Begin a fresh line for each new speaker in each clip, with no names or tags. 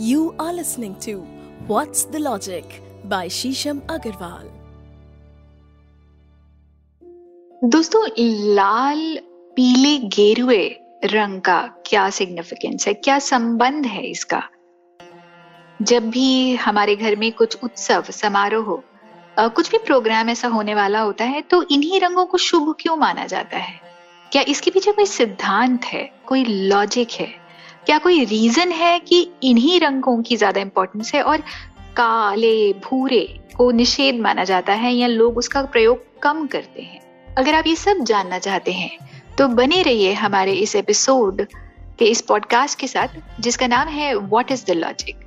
You are listening to What's the Logic by Shisham Agarwal.
दोस्तों, लाल, पीले, गेरुए रंग का क्या सिग्निफिकेंस है? क्या संबंध है इसका? जब भी हमारे घर में कुछ उत्सव, समारोह हो कुछ भी प्रोग्राम ऐसा होने वाला होता है तो इन्हीं रंगों को शुभ क्यों माना जाता है? क्या इसके पीछे कोई सिद्धांत है? कोई लॉजिक है? क्या कोई रीजन है कि इन्हीं रंगों की ज़्यादा इंपॉर्टेंस है और काले, भूरे को निषेध माना जाता है या लोग उसका प्रयोग कम करते हैं? अगर आप ये सब जानना चाहते हैं तो बने रहिए हमारे इस एपिसोड के इस पॉडकास्ट के साथ, जिसका नाम है व्हाट इज़ द लॉजिक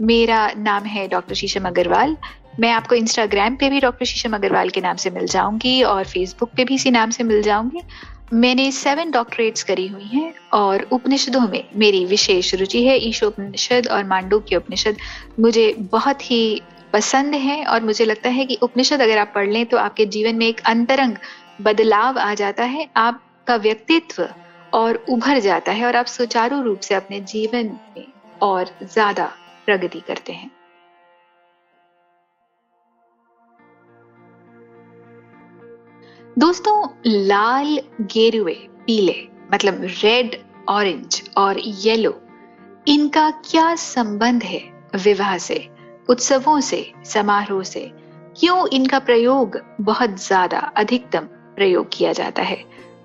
मेरा नाम है डॉक्टर शीशम अग्रवाल मैं आपको इंस्टाग्राम पे भी डॉक्टर शीशम अग्रवाल के नाम से मिल जाऊँगी और फेसबुक पे भी इसी नाम से मिल जाऊँगी। मैंने सेवन डॉक्टरेट्स करी हुई हैं और उपनिषदों में मेरी विशेष रुचि है, ईशोपनिषद और मांडू के उपनिषद मुझे बहुत ही पसंद है और मुझे लगता है कि उपनिषद अगर आप पढ़ लें तो आपके जीवन में एक अंतरंग बदलाव आ जाता है, आपका व्यक्तित्व और उभर जाता है और आप सुचारू रूप से अपने जीवन में और ज़्यादा प्रगति करते हैं। दोस्तों, लाल, गेरुए, पीले मतलब रेड ऑरेंज और येलो इनका क्या संबंध है विवाह से, उत्सवों से, समारोह से? क्यों इनका प्रयोग बहुत ज़्यादा अधिकतम प्रयोग किया जाता है?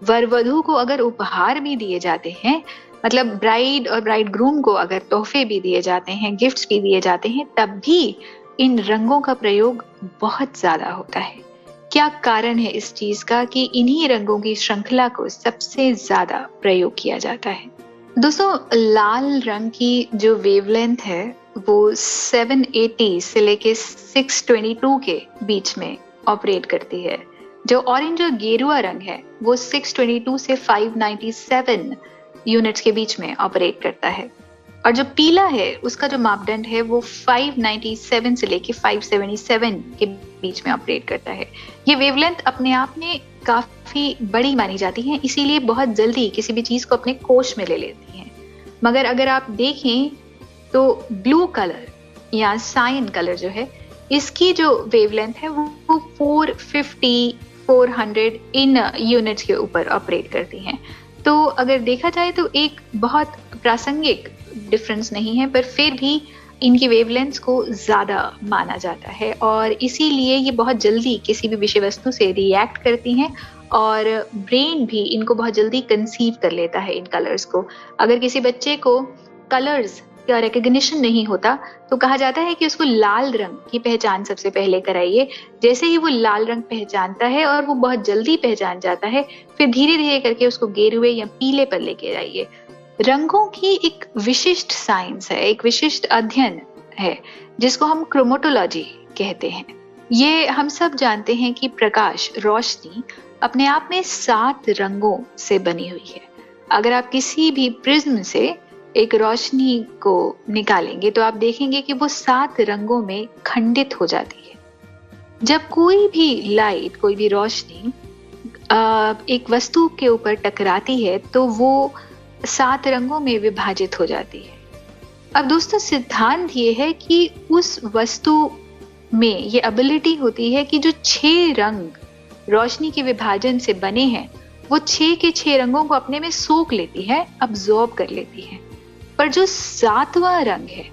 वर वधु को अगर उपहार भी दिए जाते हैं मतलब ब्राइड और ब्राइड ग्रूम को अगर तोहफे भी दिए जाते हैं गिफ्ट्स भी दिए जाते हैं, तब भी इन रंगों का प्रयोग बहुत ज़्यादा होता है। क्या कारण है इस चीज़ का कि इन्हीं रंगों की श्रृंखला को सबसे ज़्यादा प्रयोग किया जाता है? दोस्तों, लाल रंग की जो वेवलेंथ है, वो 780 से लेके 622 के बीच में ऑपरेट करती है। जो ऑरेंज और गेरुआ रंग है, वो 622 से 597 यूनिट्स के बीच में ऑपरेट करता है। और जो पीला है, उसका जो मापदंड है, वो 597 से लेके 577 के बीच में ऑपरेट करता है। ये वेवलेंथ अपने आप में काफ़ी बड़ी मानी जाती है, इसीलिए बहुत जल्दी किसी भी चीज़ को अपने कोष में ले लेती हैं। मगर अगर आप देखें तो ब्लू कलर या साइन कलर जो है, इसकी जो वेवलेंथ है, वो 450 400 इन यूनिट्स के ऊपर ऑपरेट करती हैं। तो अगर देखा जाए तो एक बहुत प्रासंगिक डिफरेंस नहीं है, पर फिर भी इनकी वेवलेंथ को ज़्यादा माना जाता है और इसीलिए ये बहुत जल्दी किसी भी विषय वस्तु से रिएक्ट करती हैं और ब्रेन भी इनको बहुत जल्दी कंसीव कर लेता है इन कलर्स को। अगर किसी बच्चे को कलर्स का रिकग्निशन नहीं होता तो कहा जाता है कि उसको लाल रंग की पहचान सबसे पहले कराइए। जैसे ही वो लाल रंग पहचानता है और वो बहुत जल्दी पहचान जाता है, फिर धीरे धीरे करके उसको गेरुए या पीले पर लेके जाइए। रंगों की एक विशिष्ट साइंस है, एक विशिष्ट अध्ययन है, जिसको हम क्रोमोटोलॉजी कहते हैं। ये हम सब जानते हैं कि प्रकाश, रोशनी अपने आप में सात रंगों से बनी हुई है। अगर आप किसी भी प्रिज्म से एक रोशनी को निकालेंगे तो आप देखेंगे कि वो सात रंगों में खंडित हो जाती है। जब कोई भी लाइट कोई भी रोशनी एक वस्तु के ऊपर टकराती है तो वो सात रंगों में विभाजित हो जाती है। अब दोस्तों, सिद्धांत ये है कि उस वस्तु में ये एबिलिटी होती है कि जो छह रंग रोशनी के विभाजन से बने हैं, वो छह के छह रंगों को अपने में सोख लेती है अब्जॉर्ब कर लेती है। पर जो सातवां रंग है,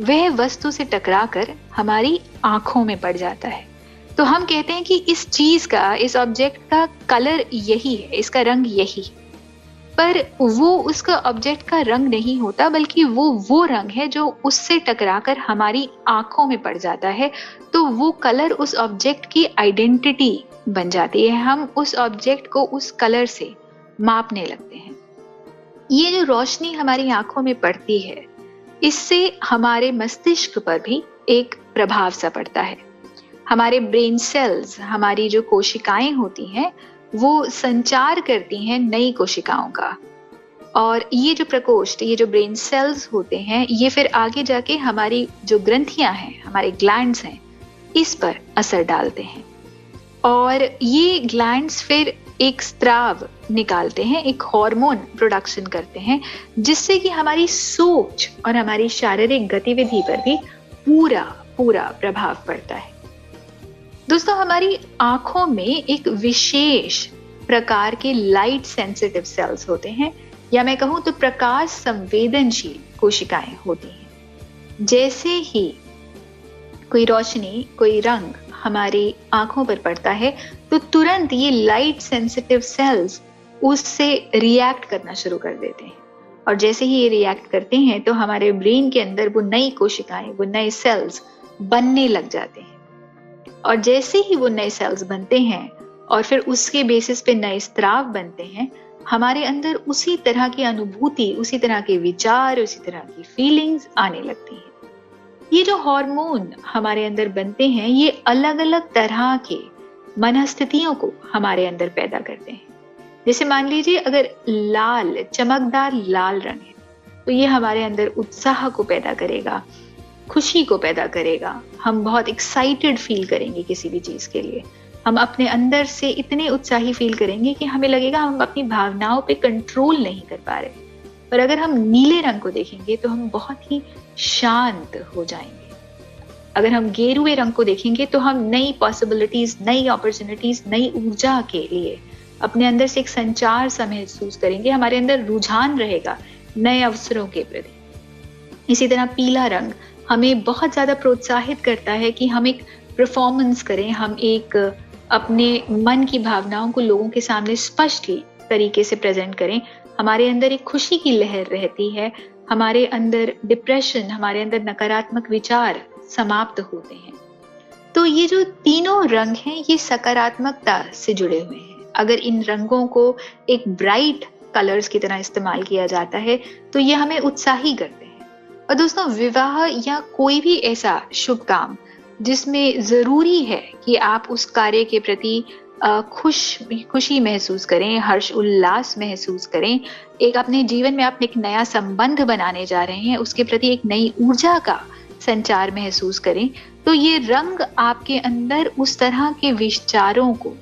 वह वस्तु से टकराकर हमारी आँखों में पड़ जाता है। तो हम कहते हैं कि इस चीज़ का, इस ऑब्जेक्ट का कलर यही है, इसका रंग यही है। पर वो उसका ऑब्जेक्ट का रंग नहीं होता, बल्कि वो वो रंग है जो उससे टकराकर हमारी आँखों में पड़ जाता है। तो वो कलर उस ऑब्जेक्ट की आइडेंटिटी बन जाती है। हम उस ऑब्जेक्ट को उस कलर से मापने लगते हैं। ये जो रोशनी हमारी आँखों में पड़ती है, इससे हमारे मस्तिष्क पर भी एक प्रभाव सा पड़ता है। हमारे ब्रेन सेल्स हमारी जो कोशिकाएँ होती हैं वो संचार करती हैं नई कोशिकाओं का। और ये जो प्रकोष्ठ, ये जो ब्रेन सेल्स होते हैं, ये फिर आगे जाके हमारी जो ग्रंथियाँ हैं, हमारे ग्लैंड्स हैं, इस पर असर डालते हैं। और ये ग्लैंड्स फिर एक स्त्राव निकालते हैं, एक हार्मोन प्रोडक्शन करते हैं, जिससे कि हमारी सोच और हमारी शारीरिक गतिविधि पर भी पूरा पूरा प्रभाव पड़ता है। दोस्तों, हमारी आँखों में एक विशेष प्रकार के लाइट सेंसिटिव सेल्स होते हैं। या मैं कहूँ तो प्रकाश संवेदनशील कोशिकाएँ होती हैं। जैसे ही कोई रोशनी, कोई रंग हमारी आँखों पर पड़ता है तो तुरंत ये लाइट सेंसिटिव सेल्स उससे रिएक्ट करना शुरू कर देते हैं। और जैसे ही ये रिएक्ट करते हैं तो हमारे ब्रेन के अंदर वो नई कोशिकाएँ, वो नए सेल्स बनने लग जाते हैं। और जैसे ही वो नए सेल्स बनते हैं और फिर उसके बेसिस पे नए स्त्राव बनते हैं, हमारे अंदर उसी तरह की अनुभूति, उसी तरह के विचार, उसी तरह की फीलिंग्स आने लगती हैं। ये जो हार्मोन हमारे अंदर बनते हैं, ये अलग अलग तरह के मनस्थितियों को हमारे अंदर पैदा करते हैं। जैसे मान लीजिए, अगर लाल, चमकदार लाल रंग है तो ये हमारे अंदर उत्साह को पैदा करेगा खुशी को पैदा करेगा। हम बहुत एक्साइटेड फील करेंगे किसी भी चीज़ के लिए। हम अपने अंदर से इतने उत्साही फील करेंगे कि हमें लगेगा हम अपनी भावनाओं पे कंट्रोल नहीं कर पा रहे। पर अगर हम नीले रंग को देखेंगे तो हम बहुत ही शांत हो जाएँगे। अगर हम गेरुए रंग को देखेंगे तो हम नई पॉसिबिलिटीज नई अपॉर्चुनिटीज़ नई ऊर्जा के लिए अपने अंदर से एक संचार सा महसूस करेंगे। हमारे अंदर रुझान रहेगा नए अवसरों के प्रति। इसी तरह पीला रंग हमें बहुत ज़्यादा प्रोत्साहित करता है कि हम एक परफॉर्मेंस करें, हम एक अपने मन की भावनाओं को लोगों के सामने स्पष्ट तरीके से प्रेजेंट करें। हमारे अंदर एक खुशी की लहर रहती है, हमारे अंदर डिप्रेशन हमारे अंदर नकारात्मक विचार समाप्त होते हैं। तो ये जो तीनों रंग हैं, ये सकारात्मकता से जुड़े हुए हैं। अगर इन रंगों को एक ब्राइट कलर्स की तरह इस्तेमाल किया जाता है तो ये हमें उत्साही करते हैं। और दोस्तों, विवाह या कोई भी ऐसा शुभ काम जिसमें ज़रूरी है कि आप उस कार्य के प्रति खुश, खुशी महसूस करें, हर्ष, उल्लास महसूस करें। एक अपने जीवन में आप एक नया संबंध बनाने जा रहे हैं, उसके प्रति एक नई ऊर्जा का संचार महसूस करें। तो ये रंग आपके अंदर उस तरह के विचारों को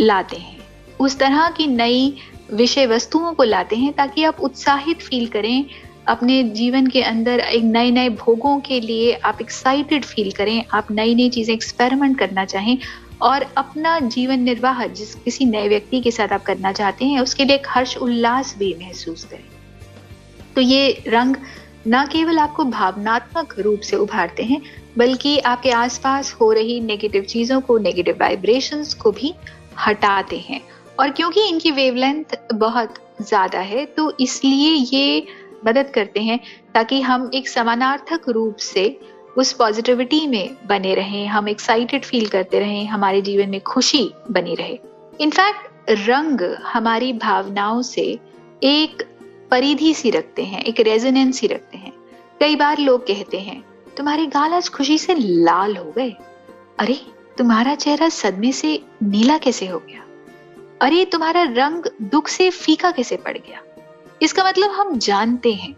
लाते हैं। उस तरह की नई विषय वस्तुओं को लाते हैं ताकि आप उत्साहित फील करें अपने जीवन के अंदर एक नए नए भोगों के लिए आप एक्साइटेड फील करें, आप नई नई चीज़ें एक्सपेरिमेंट करना चाहें और अपना जीवन निर्वाह जिस किसी नए व्यक्ति के साथ आप करना चाहते हैं, उसके लिए एक हर्ष उल्लास भी महसूस करें। तो ये रंग न केवल आपको भावनात्मक रूप से उभारते हैं, बल्कि आपके आसपास हो रही नेगेटिव चीज़ों को नेगेटिव वाइब्रेशंस को भी हटाते हैं। और क्योंकि इनकी वेवलेंथ बहुत ज़्यादा है तो इसलिए ये मदद करते हैं ताकि हम एक समानार्थक रूप से उस पॉजिटिविटी में बने रहें, हम एक्साइटेड फील करते रहें, हमारे जीवन में खुशी बनी रहे। इनफैक्ट रंग हमारी भावनाओं से एक परिधि सी रखते हैं, एक रेजोनेंस ही रखते हैं। कई बार लोग कहते हैं, तुम्हारे गाल आज खुशी से लाल हो गए। अरे, तुम्हारा चेहरा सदमे से नीला कैसे हो गया? अरे, तुम्हारा रंग दुख से फीका कैसे पड़ गया? इसका मतलब हम जानते हैं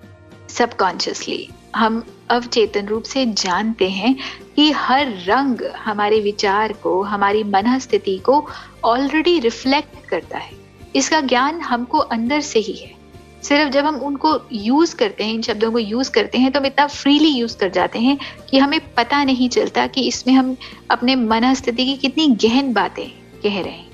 सबकॉन्शियसली हम अवचेतन रूप से जानते हैं कि हर रंग हमारे विचार को, हमारी मन स्थिति को ऑलरेडी रिफ्लेक्ट करता है। इसका ज्ञान हमको अंदर से ही है। सिर्फ़ जब हम उनको यूज़ करते हैं, इन शब्दों को यूज़ करते हैं तो हम इतना फ्रीली यूज़ कर जाते हैं कि हमें पता नहीं चलता कि इसमें हम अपने मन स्थिति की कितनी गहन बातें कह रहे हैं।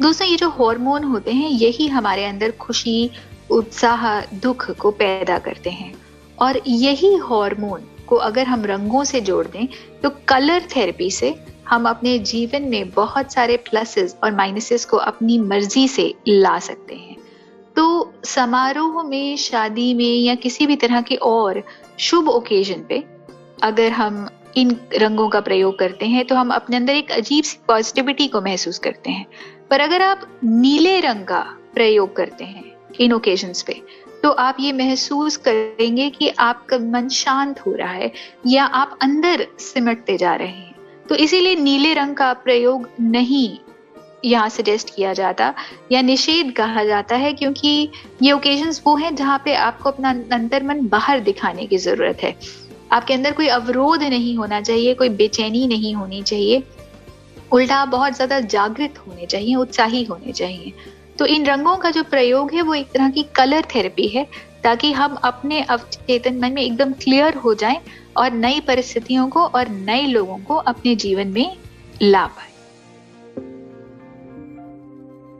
दोस्तों ये जो हार्मोन होते हैं, यही हमारे अंदर खुशी, उत्साह, दुख को पैदा करते हैं। और यही हार्मोन को अगर हम रंगों से जोड़ दें तो कलर थेरेपी से हम अपने जीवन में बहुत सारे प्लसेस और माइनसेस को अपनी मर्ज़ी से ला सकते हैं। तो समारोह में, शादी में या किसी भी तरह के और शुभ ओकेजन पे अगर हम इन रंगों का प्रयोग करते हैं तो हम अपने अंदर एक अजीब सी पॉजिटिविटी को महसूस करते हैं। पर अगर आप नीले रंग का प्रयोग करते हैं इन ओकेजन्स पे तो आप ये महसूस करेंगे कि आपका मन शांत हो रहा है या आप अंदर सिमटते जा रहे हैं। तो इसीलिए नीले रंग का प्रयोग नहीं यहाँ सजेस्ट किया जाता या निषेध कहा जाता है, क्योंकि ये ओकेजन्स वो हैं जहाँ पे आपको अपना अंतर मन बाहर दिखाने की ज़रूरत है। आपके अंदर कोई अवरोध नहीं होना चाहिए, कोई बेचैनी नहीं होनी चाहिए। उल्टा बहुत ज़्यादा जागृत होने चाहिए, उत्साही होने चाहिए। तो इन रंगों का जो प्रयोग है, वो एक तरह की कलर थेरेपी है, ताकि हम अपने अवचेतन मन में एकदम क्लियर हो जाएँ और नई परिस्थितियों को और नए लोगों को अपने जीवन में ला पाए।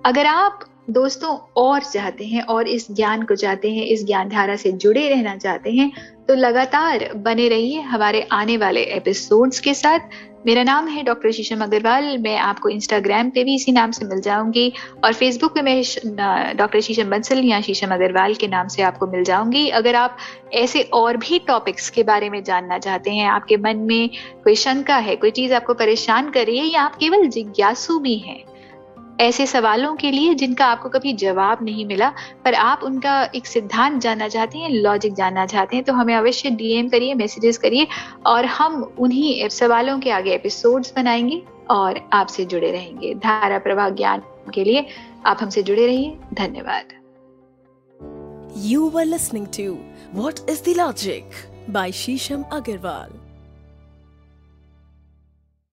अगर आप दोस्तों और चाहते हैं और इस ज्ञान को चाहते हैं, इस ज्ञान धारा से जुड़े रहना चाहते हैं तो लगातार बने रहिए हमारे आने वाले एपिसोड्स के साथ। मेरा नाम है डॉक्टर शीशम अग्रवाल, मैं आपको इंस्टाग्राम पे भी इसी नाम से मिल जाऊँगी और फेसबुक पे मैं डॉक्टर शीशम बंसल या शीशम अग्रवाल के नाम से आपको मिल जाऊँगी। अगर आप ऐसे और भी टॉपिक्स के बारे में जानना चाहते हैं, आपके मन में कोई शंका है, कोई चीज़ आपको परेशान कर रही है या आप केवल जिज्ञासु भी हैं ऐसे सवालों के लिए जिनका आपको कभी जवाब नहीं मिला, पर आप उनका एक सिद्धांत जानना चाहते हैं लॉजिक जानना चाहते हैं तो हमें अवश्य डीएम करिए मैसेजेस करिए और हम उन्हीं सवालों के आगे एपिसोड्स बनाएँगे और आपसे जुड़े रहेंगे। धारा प्रवाह ज्ञान के लिए आप हमसे जुड़े रहिए। धन्यवाद।
Were listening to What is the Logic by Shisham Agarwal.